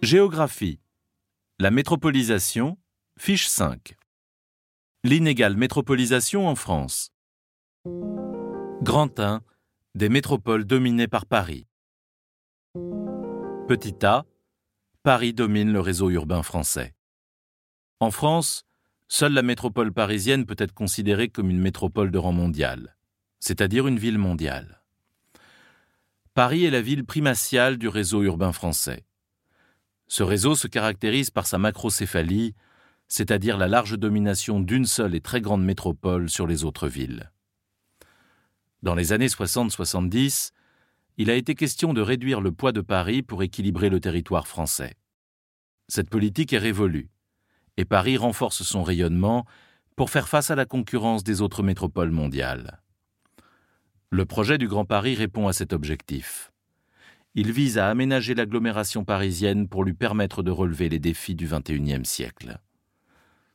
Géographie. La métropolisation, fiche 5. L'inégale métropolisation en France. Grand 1. Des métropoles dominées par Paris. Petit a. Paris domine le réseau urbain français. En France, seule la métropole parisienne peut être considérée comme une métropole de rang mondial, c'est-à-dire une ville mondiale. Paris est la ville primatiale du réseau urbain français. Ce réseau se caractérise par sa macrocéphalie, c'est-à-dire la large domination d'une seule et très grande métropole sur les autres villes. Dans les années 60-70, il a été question de réduire le poids de Paris pour équilibrer le territoire français. Cette politique est révolue, et Paris renforce son rayonnement pour faire face à la concurrence des autres métropoles mondiales. Le projet du Grand Paris répond à cet objectif. Il vise à aménager l'agglomération parisienne pour lui permettre de relever les défis du XXIe siècle.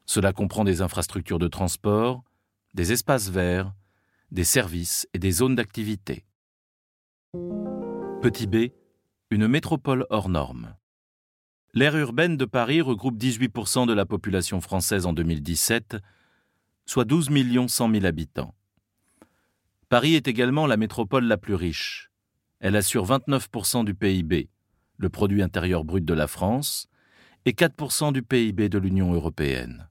Cela comprend des infrastructures de transport, des espaces verts, des services et des zones d'activité. Petit b, une métropole hors norme. L'aire urbaine de Paris regroupe 18% de la population française en 2017, soit 12 100 000 habitants. Paris est également la métropole la plus riche. Elle assure 29% du PIB, le produit intérieur brut de la France, et 4% du PIB de l'Union européenne.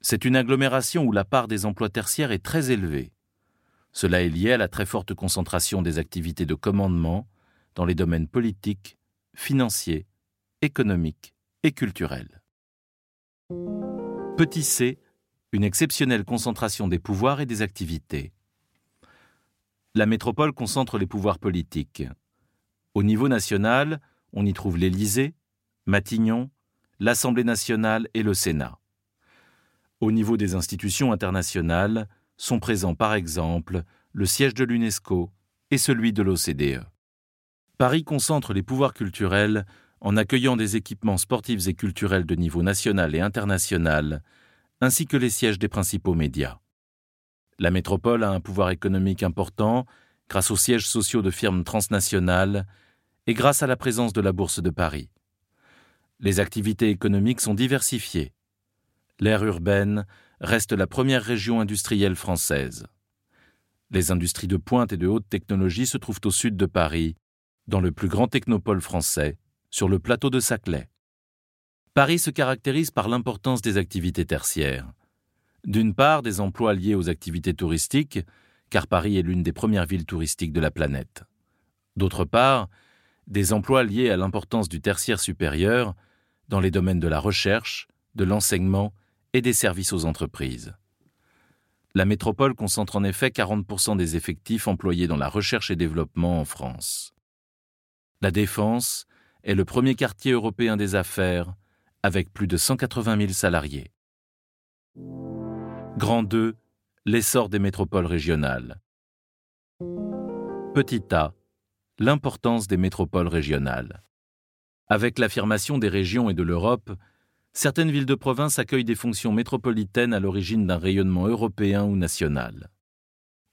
C'est une agglomération où la part des emplois tertiaires est très élevée. Cela est lié à la très forte concentration des activités de commandement dans les domaines politiques, financiers, économiques et culturels. Petit c, une exceptionnelle concentration des pouvoirs et des activités. La métropole concentre les pouvoirs politiques. Au niveau national, on y trouve l'Élysée, Matignon, l'Assemblée nationale et le Sénat. Au niveau des institutions internationales, sont présents par exemple le siège de l'UNESCO et celui de l'OCDE. Paris concentre les pouvoirs culturels en accueillant des équipements sportifs et culturels de niveau national et international, ainsi que les sièges des principaux médias. La métropole a un pouvoir économique important grâce aux sièges sociaux de firmes transnationales et grâce à la présence de la Bourse de Paris. Les activités économiques sont diversifiées. L'aire urbaine reste la première région industrielle française. Les industries de pointe et de haute technologie se trouvent au sud de Paris, dans le plus grand technopole français, sur le plateau de Saclay. Paris se caractérise par l'importance des activités tertiaires. D'une part, des emplois liés aux activités touristiques, car Paris est l'une des premières villes touristiques de la planète. D'autre part, des emplois liés à l'importance du tertiaire supérieur dans les domaines de la recherche, de l'enseignement et des services aux entreprises. La métropole concentre en effet 40% des effectifs employés dans la recherche et développement en France. La Défense est le premier quartier européen des affaires, avec plus de 180 000 salariés. Grand 2, l'essor des métropoles régionales. Petit a, l'importance des métropoles régionales. Avec l'affirmation des régions et de l'Europe, certaines villes de province accueillent des fonctions métropolitaines à l'origine d'un rayonnement européen ou national.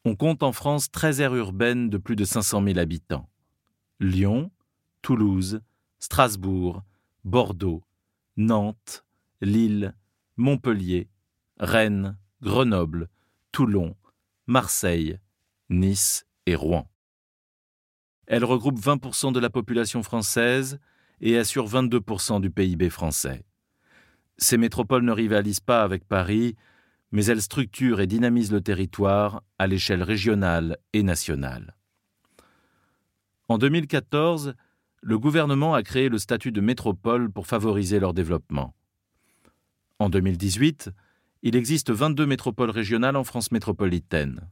On compte en France 13 aires urbaines de plus de 500 000 habitants. Lyon, Toulouse, Strasbourg, Bordeaux, Nantes, Lille, Montpellier, Rennes, Grenoble, Toulon, Marseille, Nice et Rouen. Elle regroupe 20% de la population française et assure 22% du PIB français. Ces métropoles ne rivalisent pas avec Paris, mais elles structurent et dynamisent le territoire à l'échelle régionale et nationale. En 2014, le gouvernement a créé le statut de métropole pour favoriser leur développement. En 2018, il existe 22 métropoles régionales en France métropolitaine.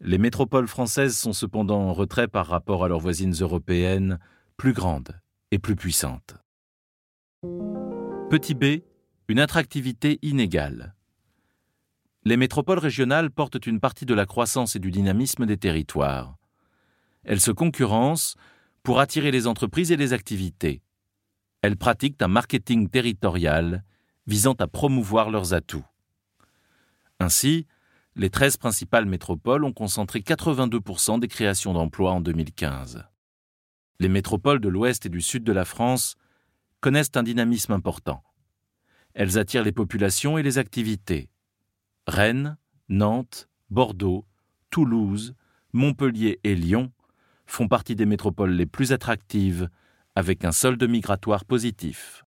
Les métropoles françaises sont cependant en retrait par rapport à leurs voisines européennes, plus grandes et plus puissantes. Petit b, une attractivité inégale. Les métropoles régionales portent une partie de la croissance et du dynamisme des territoires. Elles se concurrencent pour attirer les entreprises et les activités. Elles pratiquent un marketing territorial visant à promouvoir leurs atouts. Ainsi, les 13 principales métropoles ont concentré 82% des créations d'emplois en 2015. Les métropoles de l'ouest et du sud de la France connaissent un dynamisme important. Elles attirent les populations et les activités. Rennes, Nantes, Bordeaux, Toulouse, Montpellier et Lyon font partie des métropoles les plus attractives, avec un solde migratoire positif.